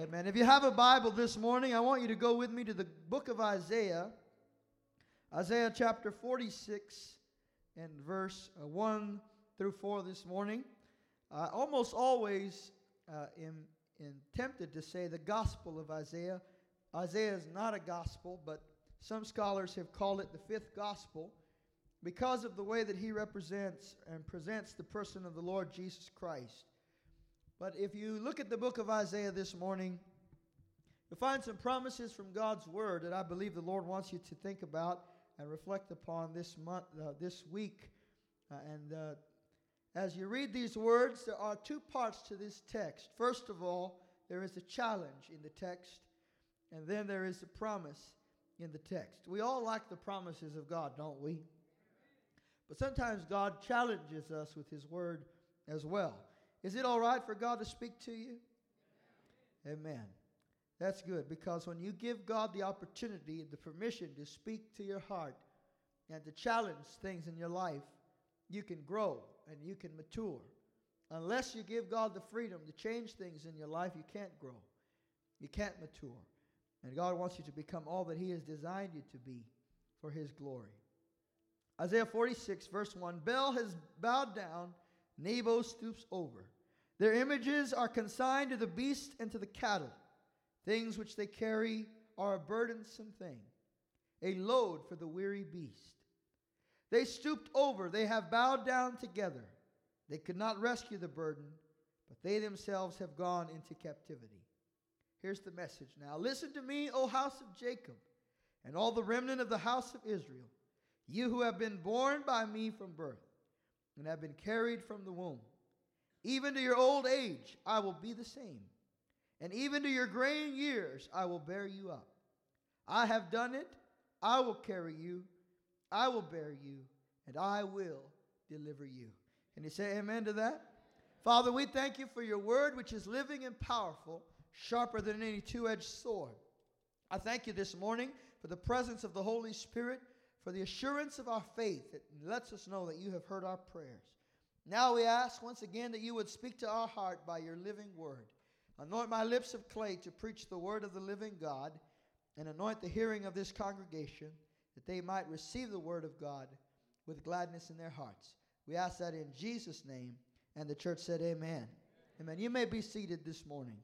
Amen. If you have a Bible this morning, I want you to go with me to the book of Isaiah, Isaiah chapter 46 and verse uh, 1 through 4 this morning. I almost always uh, am, am tempted to say the gospel of Isaiah. Isaiah is not a gospel, but some scholars have called it the fifth gospel because of the way that he represents and presents the person of the Lord Jesus Christ. But if you look at the book of Isaiah this morning, you'll find some promises from God's word that I believe the Lord wants you to think about and reflect upon this month, uh, this week. Uh, and uh, as you read these words, there are two parts to this text. First of all, there is a challenge in the text, and then there is a promise in the text. We all like the promises of God, don't we? But sometimes God challenges us with His word as well. Is it all right for God to speak to you? Amen. That's good because when you give God the opportunity and the permission to speak to your heart and to challenge things in your life, you can grow and you can mature. Unless you give God the freedom to change things in your life, you can't grow. You can't mature. And God wants you to become all that He has designed you to be for His glory. Isaiah 46, verse 1 Bel has bowed down Nebo stoops over. Their images are consigned to the beast and to the cattle. Things which they carry are a burdensome thing, a load for the weary beast. They stooped over, they have bowed down together. They could not rescue the burden, but they themselves have gone into captivity. Here's the message now. Listen to me, O house of Jacob, and all the remnant of the house of Israel, you who have been born by me from birth and have been carried from the womb. Even to your old age, I will be the same. And even to your graying years, I will bear you up. I have done it. I will carry you. I will bear you. And I will deliver you. Can you say amen to that? Father, we thank you for your word, which is living and powerful, sharper than any two edged sword. I thank you this morning for the presence of the Holy Spirit for the assurance of our faith that lets us know that you have heard our prayers. Now we ask once again that you would speak to our heart by your living word. Anoint my lips of clay to preach the word of the living God, and anoint the hearing of this congregation that they might receive the word of God with gladness in their hearts. We ask that in Jesus' name. And the church said, Amen. Amen. You may be seated this morning.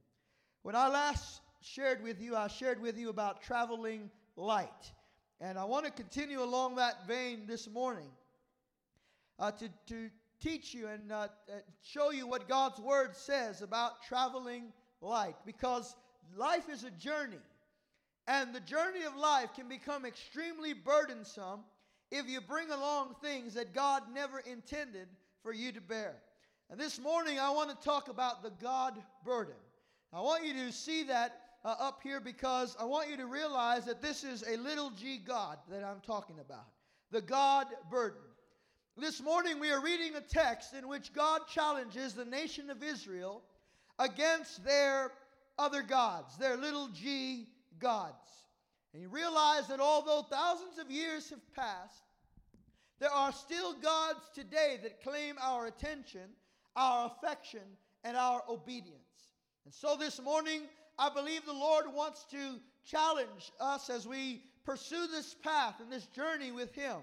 When I last shared with you, I shared with you about traveling light. And I want to continue along that vein this morning uh, to, to teach you and uh, uh, show you what God's Word says about traveling light. Because life is a journey. And the journey of life can become extremely burdensome if you bring along things that God never intended for you to bear. And this morning, I want to talk about the God burden. I want you to see that uh, up here because I want you to realize that this is a little g God that I'm talking about. The God burden. This morning we are reading a text in which God challenges the nation of Israel against their other gods, their little g gods. And you realize that although thousands of years have passed, there are still gods today that claim our attention, our affection, and our obedience. And so this morning, I believe the Lord wants to challenge us as we pursue this path and this journey with Him.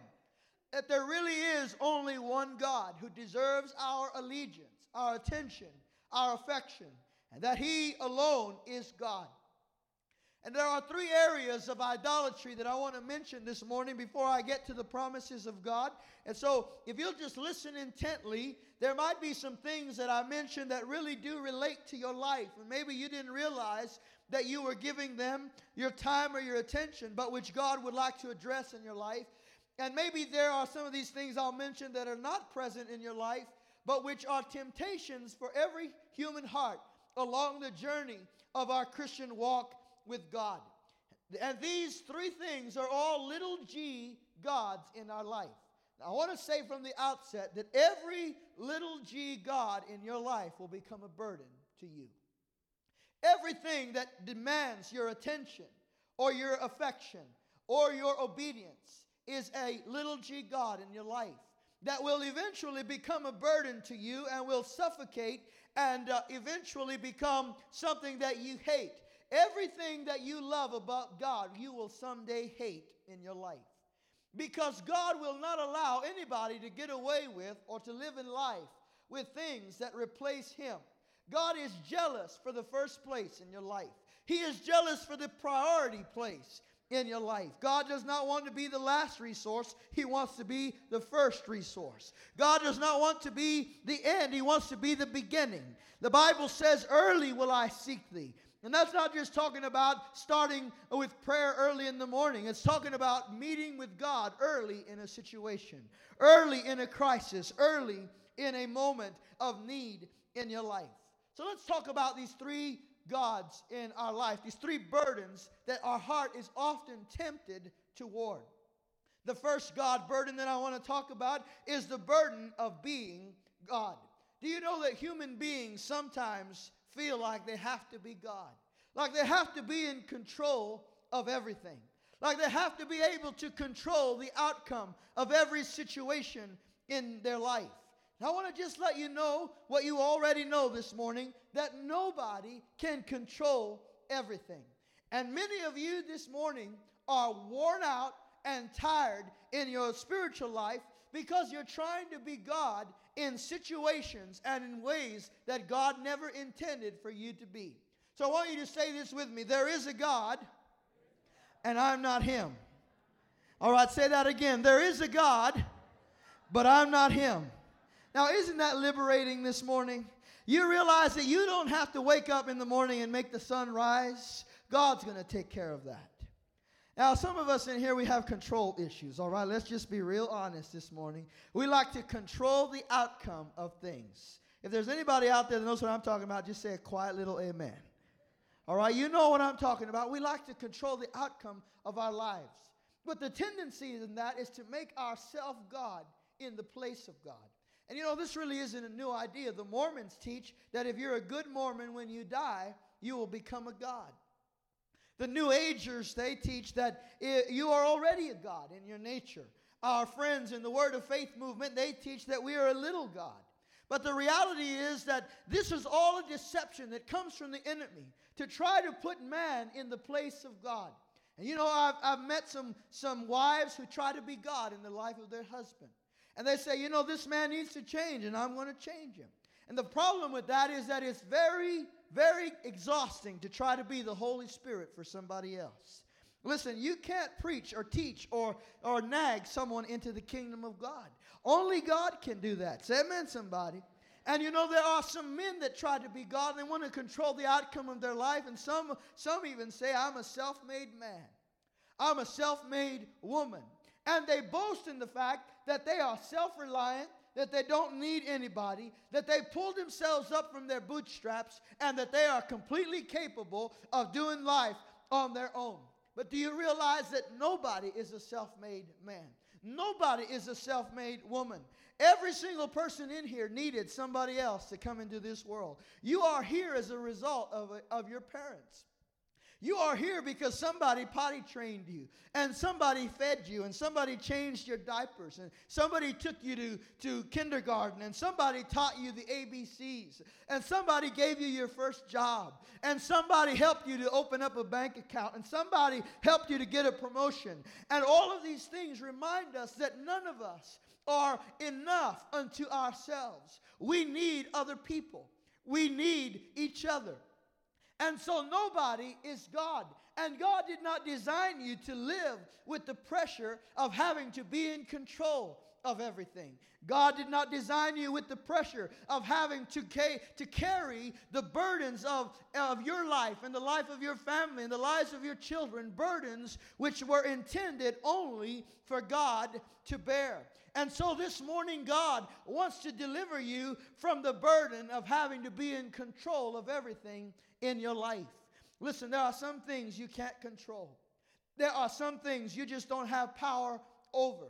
That there really is only one God who deserves our allegiance, our attention, our affection, and that He alone is God. And there are three areas of idolatry that I want to mention this morning before I get to the promises of God. And so, if you'll just listen intently, there might be some things that I mentioned that really do relate to your life. And maybe you didn't realize that you were giving them your time or your attention, but which God would like to address in your life. And maybe there are some of these things I'll mention that are not present in your life, but which are temptations for every human heart along the journey of our Christian walk with God. And these three things are all little g gods in our life. Now, I want to say from the outset that every little g God in your life will become a burden to you. Everything that demands your attention or your affection or your obedience is a little g God in your life. that will eventually become a burden to you and will suffocate and uh, eventually become something that you hate. Everything that you love about God, you will someday hate in your life. Because God will not allow anybody to get away with or to live in life with things that replace Him. God is jealous for the first place in your life, He is jealous for the priority place in your life. God does not want to be the last resource, He wants to be the first resource. God does not want to be the end, He wants to be the beginning. The Bible says, Early will I seek thee. And that's not just talking about starting with prayer early in the morning. It's talking about meeting with God early in a situation, early in a crisis, early in a moment of need in your life. So let's talk about these three gods in our life, these three burdens that our heart is often tempted toward. The first God burden that I want to talk about is the burden of being God. Do you know that human beings sometimes feel like they have to be God? Like they have to be in control of everything. Like they have to be able to control the outcome of every situation in their life. I want to just let you know what you already know this morning that nobody can control everything. And many of you this morning are worn out and tired in your spiritual life because you're trying to be God in situations and in ways that God never intended for you to be. So I want you to say this with me there is a God, and I'm not Him. All right, say that again. There is a God, but I'm not Him. Now, isn't that liberating this morning? You realize that you don't have to wake up in the morning and make the sun rise. God's going to take care of that. Now, some of us in here, we have control issues, all right? Let's just be real honest this morning. We like to control the outcome of things. If there's anybody out there that knows what I'm talking about, just say a quiet little amen. All right, you know what I'm talking about. We like to control the outcome of our lives. But the tendency in that is to make ourselves God in the place of God. And you know, this really isn't a new idea. The Mormons teach that if you're a good Mormon when you die, you will become a God. The New Agers, they teach that you are already a God in your nature. Our friends in the Word of Faith movement, they teach that we are a little God. But the reality is that this is all a deception that comes from the enemy to try to put man in the place of God. And you know, I've, I've met some, some wives who try to be God in the life of their husband. And they say, you know, this man needs to change, and I'm going to change him. And the problem with that is that it's very, very exhausting to try to be the Holy Spirit for somebody else. Listen, you can't preach or teach or, or nag someone into the kingdom of God. Only God can do that. Say amen, somebody. And you know, there are some men that try to be God and they want to control the outcome of their life. And some, some even say, I'm a self made man, I'm a self made woman. And they boast in the fact that they are self reliant, that they don't need anybody, that they pull themselves up from their bootstraps, and that they are completely capable of doing life on their own. But do you realize that nobody is a self made man? Nobody is a self made woman. Every single person in here needed somebody else to come into this world. You are here as a result of, of your parents. You are here because somebody potty trained you, and somebody fed you, and somebody changed your diapers, and somebody took you to, to kindergarten, and somebody taught you the ABCs, and somebody gave you your first job, and somebody helped you to open up a bank account, and somebody helped you to get a promotion. And all of these things remind us that none of us are enough unto ourselves. We need other people, we need each other. And so nobody is God. And God did not design you to live with the pressure of having to be in control of everything. God did not design you with the pressure of having to, ca- to carry the burdens of, of your life and the life of your family and the lives of your children, burdens which were intended only for God to bear. And so this morning, God wants to deliver you from the burden of having to be in control of everything in your life. Listen, there are some things you can't control. There are some things you just don't have power over.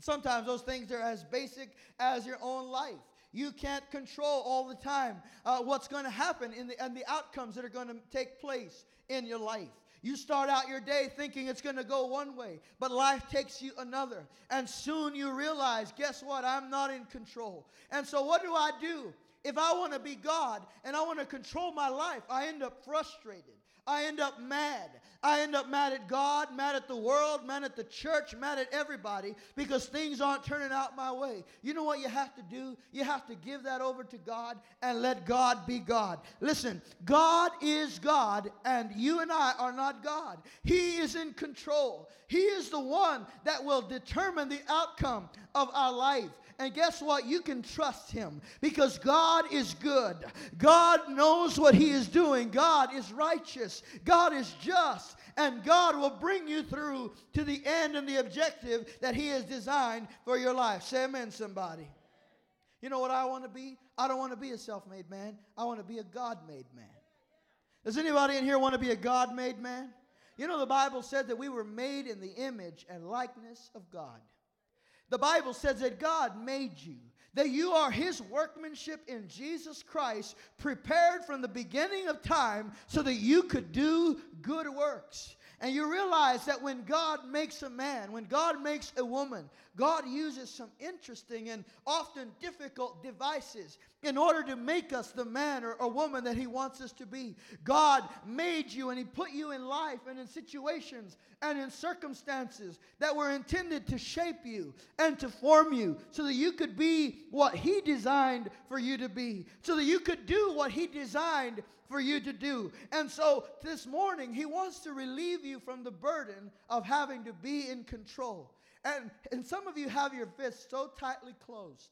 Sometimes those things are as basic as your own life. You can't control all the time uh, what's going to happen in the, and the outcomes that are going to take place in your life. You start out your day thinking it's going to go one way, but life takes you another. And soon you realize, guess what? I'm not in control. And so, what do I do? If I want to be God and I want to control my life, I end up frustrated. I end up mad. I end up mad at God, mad at the world, mad at the church, mad at everybody because things aren't turning out my way. You know what you have to do? You have to give that over to God and let God be God. Listen, God is God and you and I are not God. He is in control. He is the one that will determine the outcome of our life. And guess what? You can trust him because God is good. God knows what he is doing. God is righteous. God is just. And God will bring you through to the end and the objective that he has designed for your life. Say amen, somebody. You know what I want to be? I don't want to be a self made man. I want to be a God made man. Does anybody in here want to be a God made man? You know, the Bible said that we were made in the image and likeness of God. The Bible says that God made you, that you are His workmanship in Jesus Christ, prepared from the beginning of time so that you could do good works. And you realize that when God makes a man, when God makes a woman, God uses some interesting and often difficult devices in order to make us the man or, or woman that He wants us to be. God made you and He put you in life and in situations and in circumstances that were intended to shape you and to form you so that you could be what He designed for you to be, so that you could do what He designed for you to do. And so this morning, He wants to relieve you from the burden of having to be in control. And, and some of you have your fists so tightly closed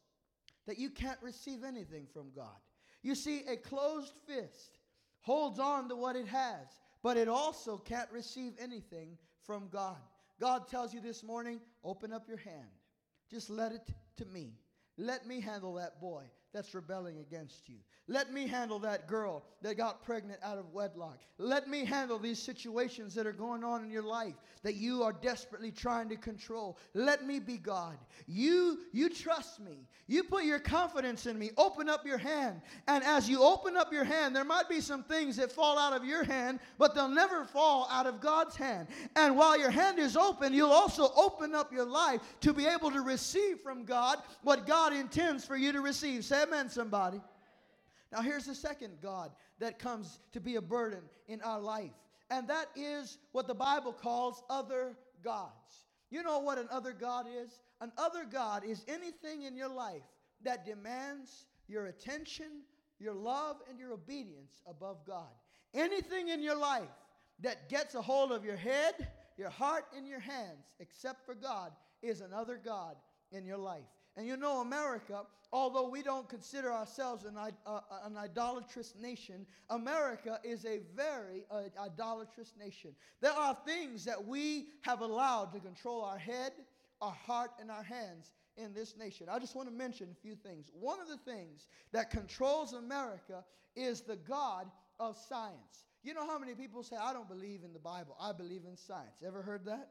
that you can't receive anything from God. You see, a closed fist holds on to what it has, but it also can't receive anything from God. God tells you this morning open up your hand, just let it to me. Let me handle that boy that's rebelling against you. Let me handle that girl that got pregnant out of wedlock. Let me handle these situations that are going on in your life that you are desperately trying to control. Let me be God. You you trust me. You put your confidence in me. Open up your hand. And as you open up your hand, there might be some things that fall out of your hand, but they'll never fall out of God's hand. And while your hand is open, you'll also open up your life to be able to receive from God what God intends for you to receive. Say amen somebody. Now, here's the second God that comes to be a burden in our life, and that is what the Bible calls other gods. You know what an other God is? An other God is anything in your life that demands your attention, your love, and your obedience above God. Anything in your life that gets a hold of your head, your heart, and your hands, except for God, is another God in your life. And you know, America, although we don't consider ourselves an, uh, an idolatrous nation, America is a very uh, idolatrous nation. There are things that we have allowed to control our head, our heart, and our hands in this nation. I just want to mention a few things. One of the things that controls America is the God of science. You know how many people say, I don't believe in the Bible, I believe in science? Ever heard that?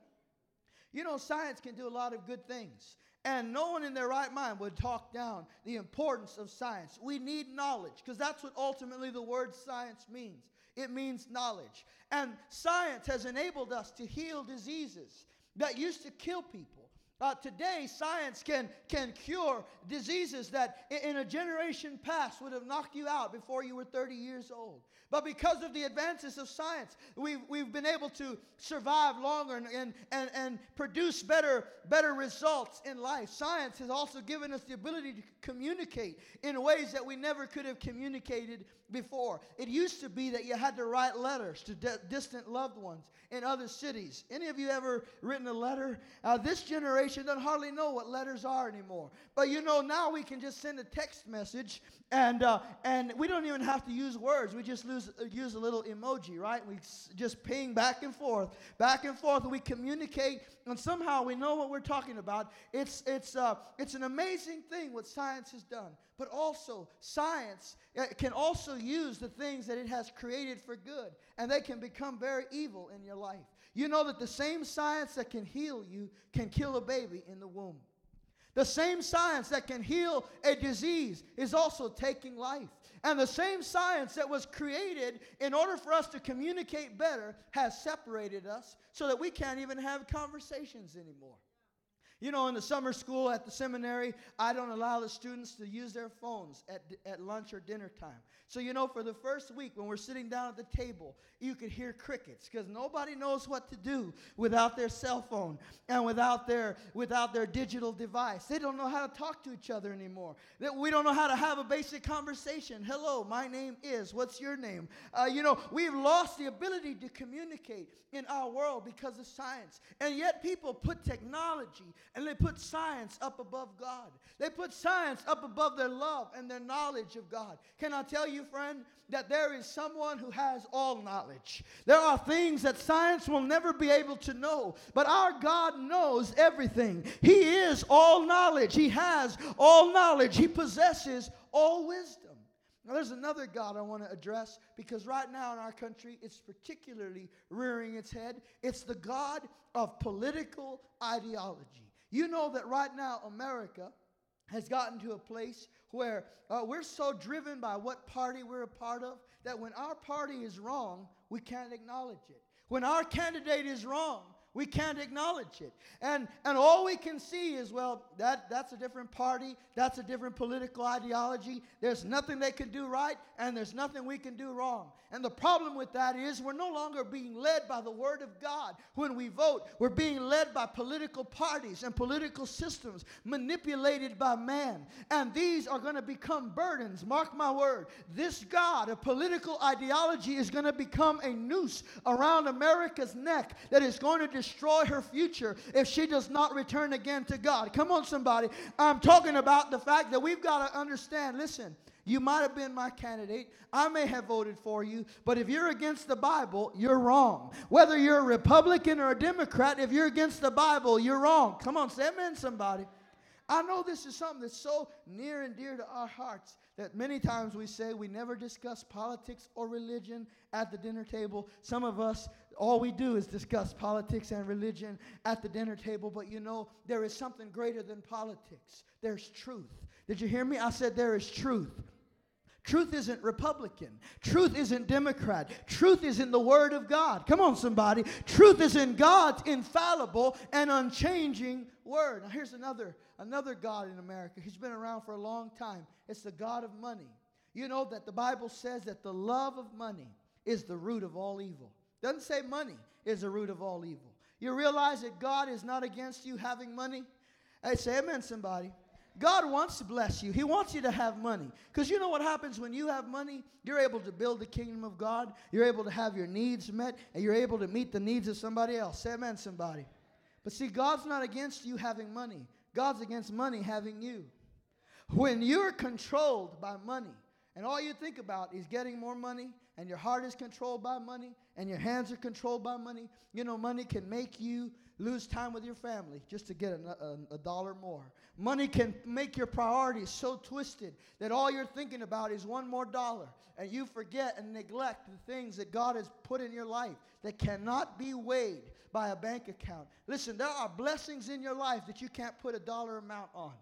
You know, science can do a lot of good things. And no one in their right mind would talk down the importance of science. We need knowledge because that's what ultimately the word science means. It means knowledge. And science has enabled us to heal diseases that used to kill people. Uh, today, science can, can cure diseases that in, a generation past would have knocked you out before you were 30 years old. But because of the advances of science, we've, we've been able to survive longer and, and, and, and produce better, better results in life. Science has also given us the ability to communicate in ways that we never could have communicated before. It used to be that you had to write letters to d- distant loved ones in other cities. Any of you ever written a letter? Uh, this generation doesn't hardly know what letters are anymore. But you know, now we can just send a text message and, uh, and we don't even have to use words. We just lose, uh, use a little emoji, right? We just ping back and forth, back and forth. We communicate, and somehow we know what we're talking about. It's, it's, uh, it's an amazing thing what science has done. But also, science uh, can also use the things that it has created for good, and they can become very evil in your life. You know that the same science that can heal you can kill a baby in the womb. The same science that can heal a disease is also taking life. And the same science that was created in order for us to communicate better has separated us so that we can't even have conversations anymore. You know, in the summer school at the seminary, I don't allow the students to use their phones at, at lunch or dinner time. So, you know, for the first week when we're sitting down at the table, you could hear crickets because nobody knows what to do without their cell phone and without their, without their digital device. They don't know how to talk to each other anymore. We don't know how to have a basic conversation. Hello, my name is. What's your name? Uh, you know, we've lost the ability to communicate in our world because of science. And yet people put technology and they put science up above God. They put science up above their love and their knowledge of God. Can I tell you, friend, that there is someone who has all knowledge. There are things that science will never be able to know, but our God knows everything. He is all knowledge, He has all knowledge, He possesses all wisdom. Now, there's another God I want to address because right now in our country, it's particularly rearing its head. It's the God of political ideology. You know that right now, America has gotten to a place where uh, we're so driven by what party we're a part of that when our party is wrong, we can't acknowledge it. When our candidate is wrong, we can't acknowledge it. And, and all we can see is, well, that, that's a different party, that's a different political ideology. There's nothing they can do right, and there's nothing we can do wrong. And the problem with that is we're no longer being led by the Word of God. When we vote, we're being led by political parties and political systems manipulated by man. And these are going to become burdens. Mark my word. This God of political ideology is going to become a noose around America's neck that is going to destroy her future if she does not return again to God. Come on, somebody. I'm talking about the fact that we've got to understand listen, you might have been my candidate. I may have voted for you, but if you're against the Bible, you're wrong. Whether you're a Republican or a Democrat, if you're against the Bible, you're wrong. Come on, say amen, somebody. I know this is something that's so near and dear to our hearts that many times we say we never discuss politics or religion at the dinner table. Some of us, all we do is discuss politics and religion at the dinner table, but you know, there is something greater than politics. There's truth. Did you hear me? I said there is truth. Truth isn't Republican. Truth isn't Democrat. Truth is in the Word of God. Come on, somebody. Truth is in God's infallible and unchanging Word. Now, here's another, another God in America. He's been around for a long time. It's the God of money. You know that the Bible says that the love of money is the root of all evil. Doesn't say money is the root of all evil. You realize that God is not against you having money? Hey, say amen, somebody. God wants to bless you. He wants you to have money. Because you know what happens when you have money? You're able to build the kingdom of God. You're able to have your needs met, and you're able to meet the needs of somebody else. Say amen, somebody. But see, God's not against you having money, God's against money having you. When you're controlled by money, and all you think about is getting more money, and your heart is controlled by money, and your hands are controlled by money, you know, money can make you lose time with your family just to get a, a, a, dollar more. Money can make your priorities so twisted that all you're thinking about is one more dollar, and you forget and neglect the things that God has put in your life that cannot be weighed by a bank account. Listen, there are blessings in your life that you can't put a dollar amount on.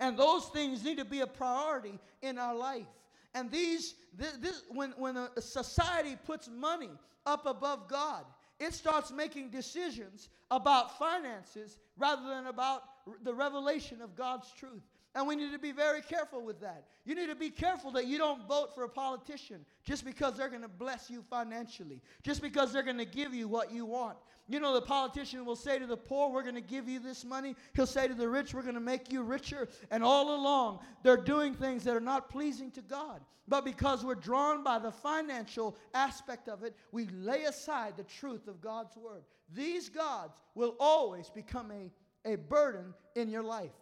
And those things need to be a priority in our life. And these, this, this, when, when a society puts money up above God, it starts making decisions about finances rather than about the revelation of God's truth. And we need to be very careful with that. You need to be careful that you don't vote for a politician just because they're going to bless you financially, just because they're going to give you what you want. You know, the politician will say to the poor, We're going to give you this money. He'll say to the rich, We're going to make you richer. And all along, they're doing things that are not pleasing to God. But because we're drawn by the financial aspect of it, we lay aside the truth of God's word. These gods will always become a, a burden in your life.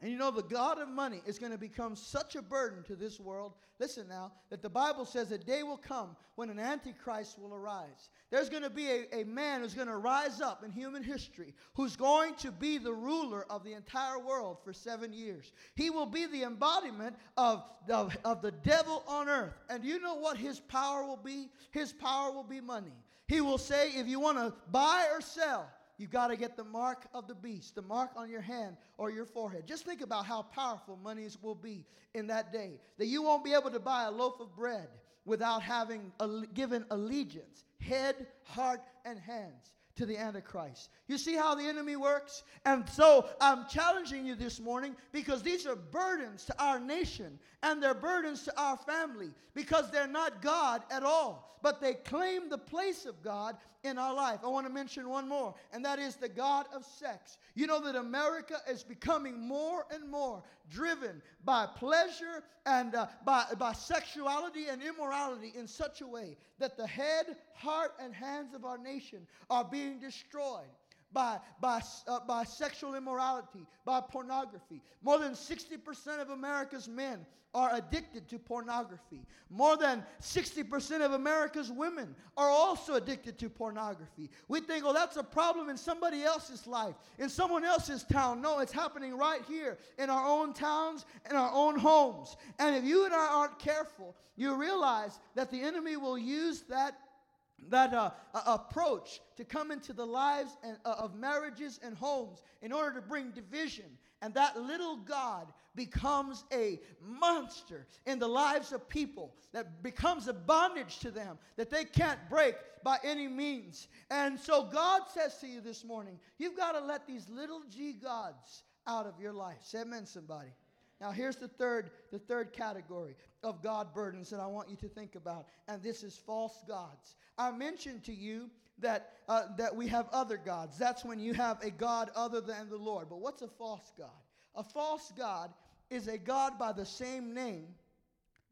And you know, the God of money is going to become such a burden to this world. Listen now, that the Bible says a day will come when an antichrist will arise. There's going to be a, a man who's going to rise up in human history who's going to be the ruler of the entire world for seven years. He will be the embodiment of, of, of the devil on earth. And you know what his power will be? His power will be money. He will say, if you want to buy or sell, you got to get the mark of the beast, the mark on your hand or your forehead. Just think about how powerful monies will be in that day. That you won't be able to buy a loaf of bread without having given allegiance, head, heart, and hands to the Antichrist. You see how the enemy works? And so I'm challenging you this morning because these are burdens to our nation and they're burdens to our family because they're not God at all, but they claim the place of God in our life. I want to mention one more, and that is the God of sex. You know that America is becoming more and more driven by pleasure and uh, by, by sexuality and immorality in such a way that the head, heart, and hands of our nation are being destroyed by, by, uh, by sexual immorality, by pornography. More than 60% of America's men are addicted to pornography. More than 60% of America's women are also addicted to pornography. We think, oh, that's a problem in somebody else's life, in someone else's town. No, it's happening right here in our own towns, in our own homes. And if you and I aren't careful, you realize that the enemy will use that that uh, approach to come into the lives and, uh, of marriages and homes in order to bring division. And that little God becomes a monster in the lives of people, that becomes a bondage to them that they can't break by any means. And so God says to you this morning, you've got to let these little g gods out of your life. Say amen, somebody. Now here's the third, the third category of God burdens that I want you to think about, and this is false gods. I mentioned to you that, uh, that we have other gods. That's when you have a God other than the Lord. But what's a false God? A false God is a God by the same name,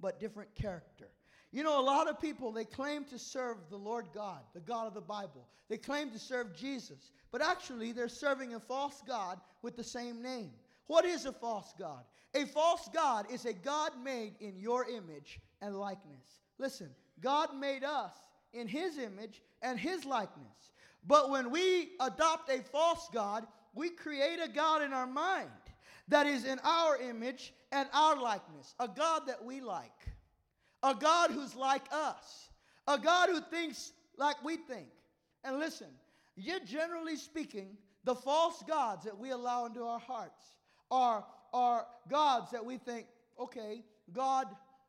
but different character. You know, a lot of people, they claim to serve the Lord God, the God of the Bible. They claim to serve Jesus, but actually they're serving a false God with the same name. What is a false God? A false God is a God made in your image and likeness. Listen, God made us in his image and his likeness. But when we adopt a false God, we create a God in our mind that is in our image and our likeness, a God that we like, a God who's like us, a God who thinks like we think. And listen, yet generally speaking, the false gods that we allow into our hearts are, are gods that we think, okay, God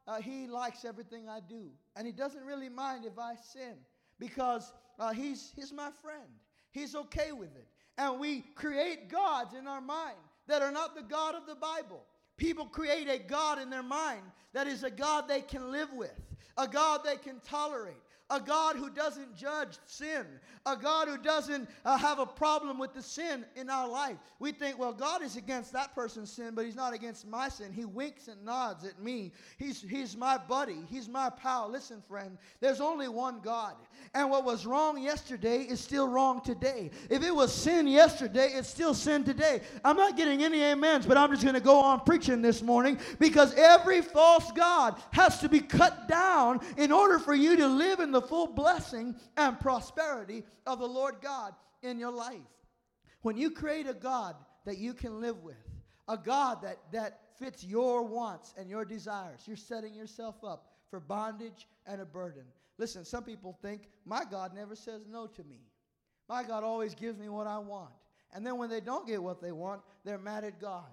uh, he likes everything I do. And he doesn't really mind if I sin because uh, he's, he's my friend. He's okay with it. And we create gods in our mind that are not the God of the Bible. People create a God in their mind that is a God they can live with, a God they can tolerate, a God who doesn't judge sin, a God who doesn't uh, have a problem with the sin in our life. We think, well, God is against that person's sin, but He's not against my sin. He winks and nods at me. He's, he's my buddy, He's my pal. Listen, friend, there's only one God. And what was wrong yesterday is still wrong today. If it was sin yesterday, it's still sin today. I'm not getting any amens, but I'm just going to go on preaching this morning because every false God has to be cut down in order for you to live in the the full blessing and prosperity of the Lord God in your life. When you create a God that you can live with, a God that, that fits your wants and your desires, you're setting yourself up for bondage and a burden. Listen, some people think, my God never says no to me. My God always gives me what I want. And then when they don't get what they want, they're mad at God.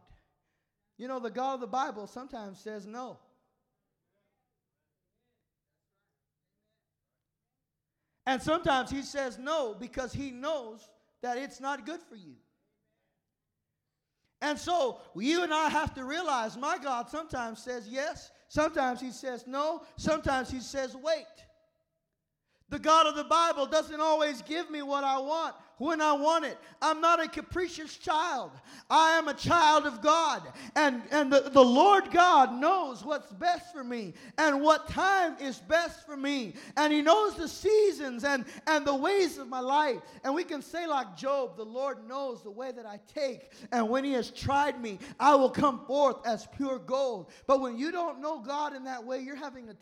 You know, the God of the Bible sometimes says no. And sometimes he says no because he knows that it's not good for you. And so you and I have to realize my God sometimes says yes, sometimes he says no, sometimes he says wait. The God of the Bible doesn't always give me what I want when I want it. I'm not a capricious child. I am a child of God. And, and the, the Lord God knows what's best for me and what time is best for me. And He knows the seasons and, and the ways of my life. And we can say, like Job, the Lord knows the way that I take. And when He has tried me, I will come forth as pure gold. But when you don't know God in that way, you're having a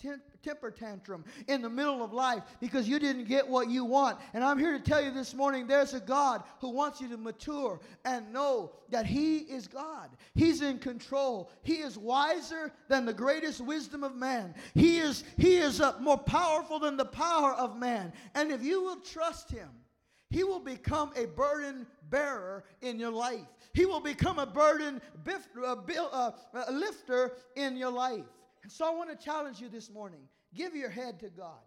temper tantrum in the middle of life because you didn't get what you want. And I'm here to tell you this morning there's a God who wants you to mature and know that He is God. He's in control. He is wiser than the greatest wisdom of man. He is, he is uh, more powerful than the power of man. And if you will trust Him, He will become a burden bearer in your life. He will become a burden bif- uh, bil- uh, lifter in your life. And so I want to challenge you this morning. Give your head to God.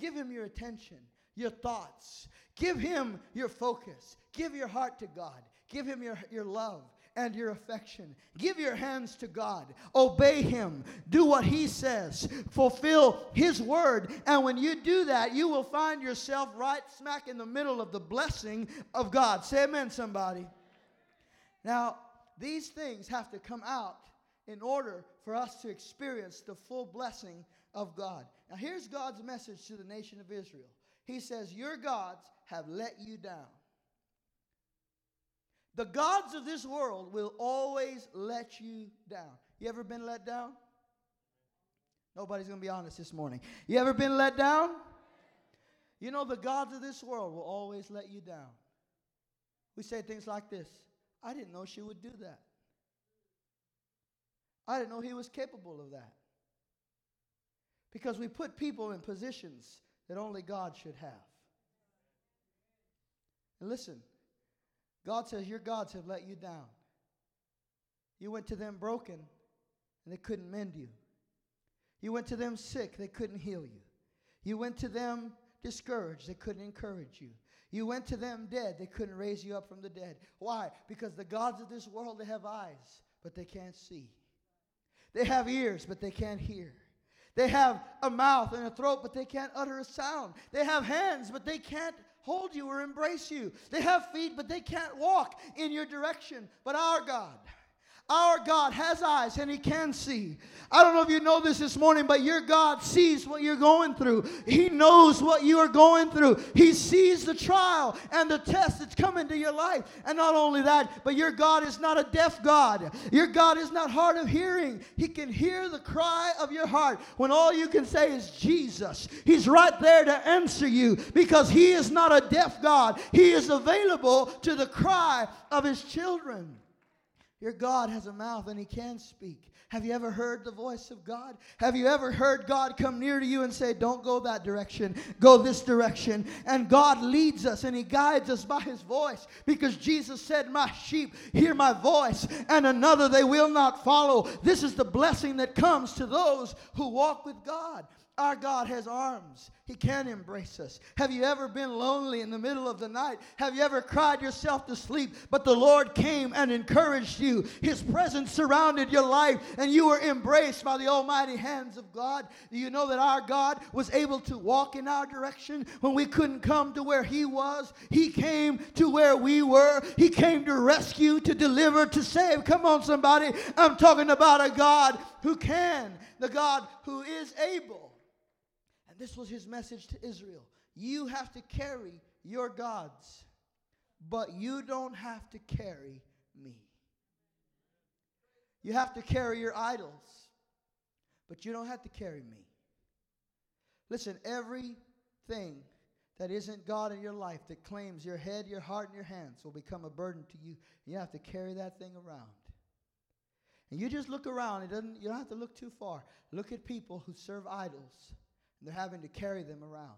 Give him your attention, your thoughts. Give him your focus. Give your heart to God. Give him your, your love and your affection. Give your hands to God. Obey Him. Do what He says. Fulfill His word. And when you do that, you will find yourself right smack in the middle of the blessing of God. Say amen, somebody. Now, these things have to come out in order for us to experience the full blessing of God. Now, here's God's message to the nation of Israel He says, Your gods have let you down. The gods of this world will always let you down. You ever been let down? Nobody's going to be honest this morning. You ever been let down? You know, the gods of this world will always let you down. We say things like this I didn't know she would do that. I didn't know he was capable of that. Because we put people in positions that only God should have. And listen, God says, Your gods have let you down. You went to them broken, and they couldn't mend you. You went to them sick, they couldn't heal you. You went to them discouraged, they couldn't encourage you. You went to them dead, they couldn't raise you up from the dead. Why? Because the gods of this world, they have eyes, but they can't see. They have ears, but they can't hear. They have a mouth and a throat, but they can't utter a sound. They have hands, but they can't hold you or embrace you. They have feet, but they can't walk in your direction. But our God, our God has eyes and He can see. I don't know if you know this this morning, but your God sees what you're going through. He knows what you are going through. He sees the trial and the test that's coming to your life. And not only that, but your God is not a deaf God. Your God is not hard of hearing. He can hear the cry of your heart when all you can say is Jesus. He's right there to answer you because He is not a deaf God. He is available to the cry of His children. Your God has a mouth and he can speak. Have you ever heard the voice of God? Have you ever heard God come near to you and say, Don't go that direction, go this direction? And God leads us and he guides us by his voice because Jesus said, My sheep hear my voice, and another they will not follow. This is the blessing that comes to those who walk with God. Our God has arms. He can embrace us. Have you ever been lonely in the middle of the night? Have you ever cried yourself to sleep, but the Lord came and encouraged you? His presence surrounded your life, and you were embraced by the almighty hands of God. Do you know that our God was able to walk in our direction when we couldn't come to where He was? He came to where we were. He came to rescue, to deliver, to save. Come on, somebody. I'm talking about a God who can, the God who is able this was his message to Israel. You have to carry your gods, but you don't have to carry me. You have to carry your idols, but you don't have to carry me. Listen, everything that isn't God in your life that claims your head, your heart, and your hands will become a burden to you. You have to carry that thing around. And you just look around. It doesn't, you don't have to look too far. Look at people who serve idols they're having to carry them around,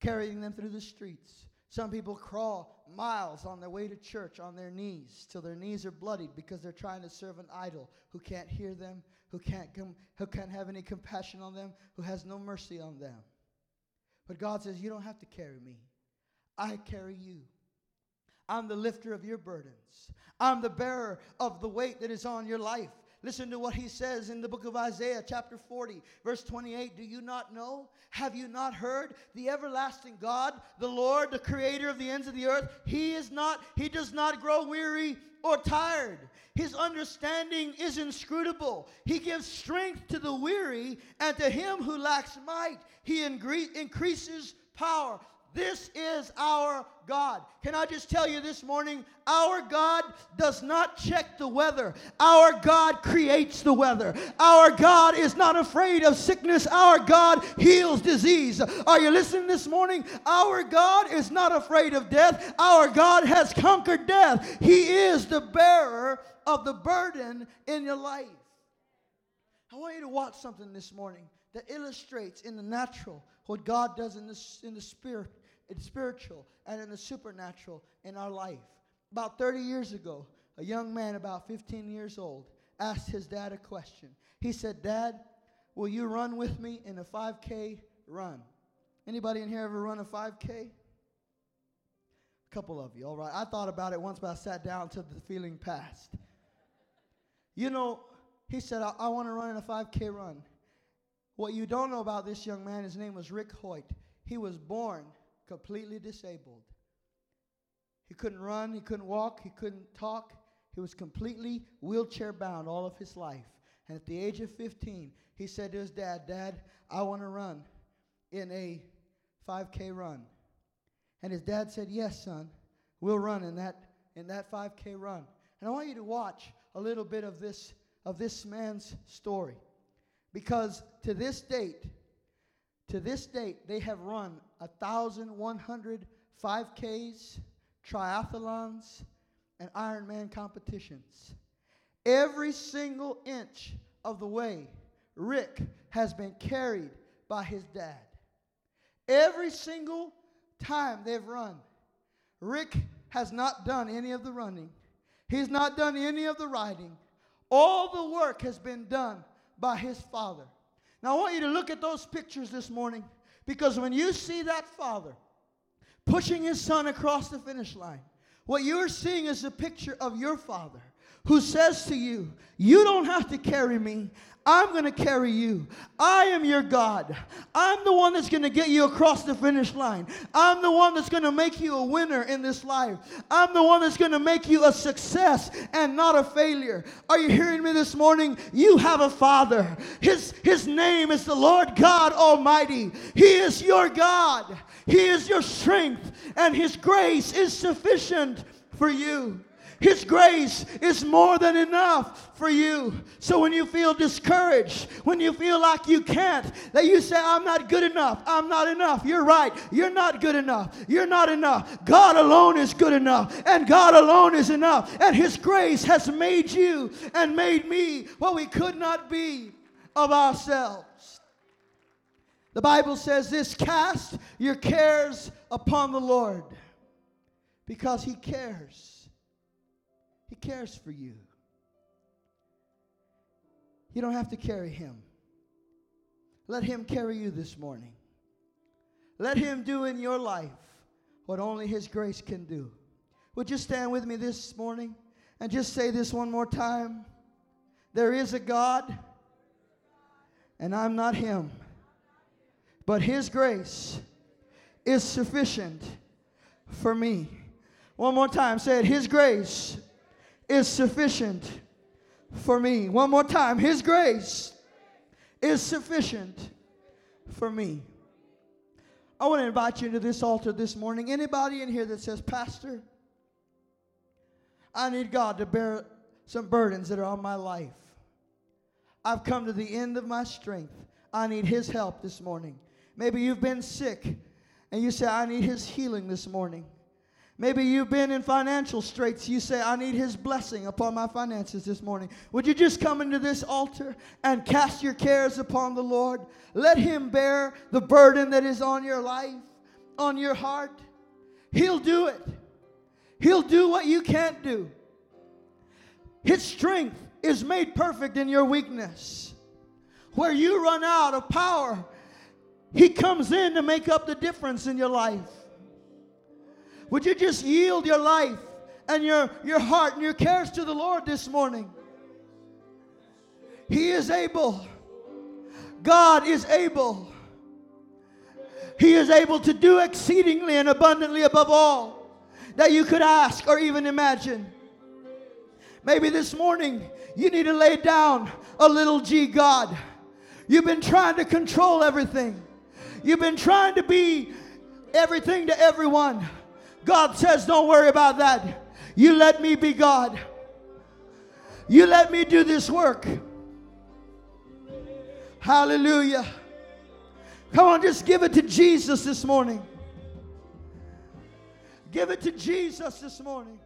carrying them through the streets. Some people crawl miles on their way to church on their knees till their knees are bloodied because they're trying to serve an idol who can't hear them, who can't, com- who can't have any compassion on them, who has no mercy on them. But God says, You don't have to carry me, I carry you. I'm the lifter of your burdens. I'm the bearer of the weight that is on your life. Listen to what he says in the book of Isaiah, chapter 40, verse 28. Do you not know? Have you not heard? The everlasting God, the Lord, the creator of the ends of the earth, he is not, he does not grow weary or tired. His understanding is inscrutable. He gives strength to the weary, and to him who lacks might, he increases power. This is our God. Can I just tell you this morning? Our God does not check the weather. Our God creates the weather. Our God is not afraid of sickness. Our God heals disease. Are you listening this morning? Our God is not afraid of death. Our God has conquered death. He is the bearer of the burden in your life. I want you to watch something this morning that illustrates in the natural what God does in the, in the spirit in spiritual and in the supernatural in our life. About 30 years ago, a young man about 15 years old asked his dad a question. He said, "Dad, will you run with me in a 5K run?" Anybody in here ever run a 5K? A couple of you, all right. I thought about it once, but I sat down until the feeling passed. You know, he said, I, I want to run in a 5K run. What you don't know about this young man, his name was Rick Hoyt. He was born completely disabled. He couldn't run, he couldn't walk, he couldn't talk. He was completely wheelchair bound all of his life. And at the age of 15, he said to his dad, Dad, I want to run in a 5K run. And his dad said, Yes, son, we'll run in that, in that 5K run. And I want you to watch a little bit of this, of this man's story. Because to this date, to this date, they have run 1,100 5Ks, triathlons, and Ironman competitions. Every single inch of the way, Rick has been carried by his dad. Every single time they've run, Rick has not done any of the running. He's not done any of the riding. All the work has been done by his father. Now, I want you to look at those pictures this morning because when you see that father pushing his son across the finish line, what you're seeing is a picture of your father who says to you, You don't have to carry me. I'm going to carry you. I am your God. I'm the one that's going to get you across the finish line. I'm the one that's going to make you a winner in this life. I'm the one that's going to make you a success and not a failure. Are you hearing me this morning? You have a father. His, his name is the Lord God Almighty. He is your God. He is your strength, and His grace is sufficient for you. His grace is more than enough for you. So when you feel discouraged, when you feel like you can't, that you say, I'm not good enough, I'm not enough. You're right. You're not good enough. You're not enough. God alone is good enough, and God alone is enough. And His grace has made you and made me what we could not be of ourselves. The Bible says this cast your cares upon the Lord because He cares. He cares for you. You don't have to carry him. Let him carry you this morning. Let him do in your life what only his grace can do. Would you stand with me this morning and just say this one more time? There is a God, and I'm not him. But his grace is sufficient for me. One more time, say it. His grace is sufficient for me. One more time. His grace is sufficient for me. I want to invite you to this altar this morning. Anybody in here that says, Pastor, I need God to bear some burdens that are on my life. I've come to the end of my strength. I need His help this morning. Maybe you've been sick and you say, I need His healing this morning. Maybe you've been in financial straits. You say, I need His blessing upon my finances this morning. Would you just come into this altar and cast your cares upon the Lord? Let Him bear the burden that is on your life, on your heart. He'll do it. He'll do what you can't do. His strength is made perfect in your weakness. Where you run out of power, He comes in to make up the difference in your life. Would you just yield your life and your, your heart and your cares to the Lord this morning? He is able. God is able. He is able to do exceedingly and abundantly above all that you could ask or even imagine. Maybe this morning you need to lay down a little G God. You've been trying to control everything, you've been trying to be everything to everyone. God says, Don't worry about that. You let me be God. You let me do this work. Hallelujah. Come on, just give it to Jesus this morning. Give it to Jesus this morning.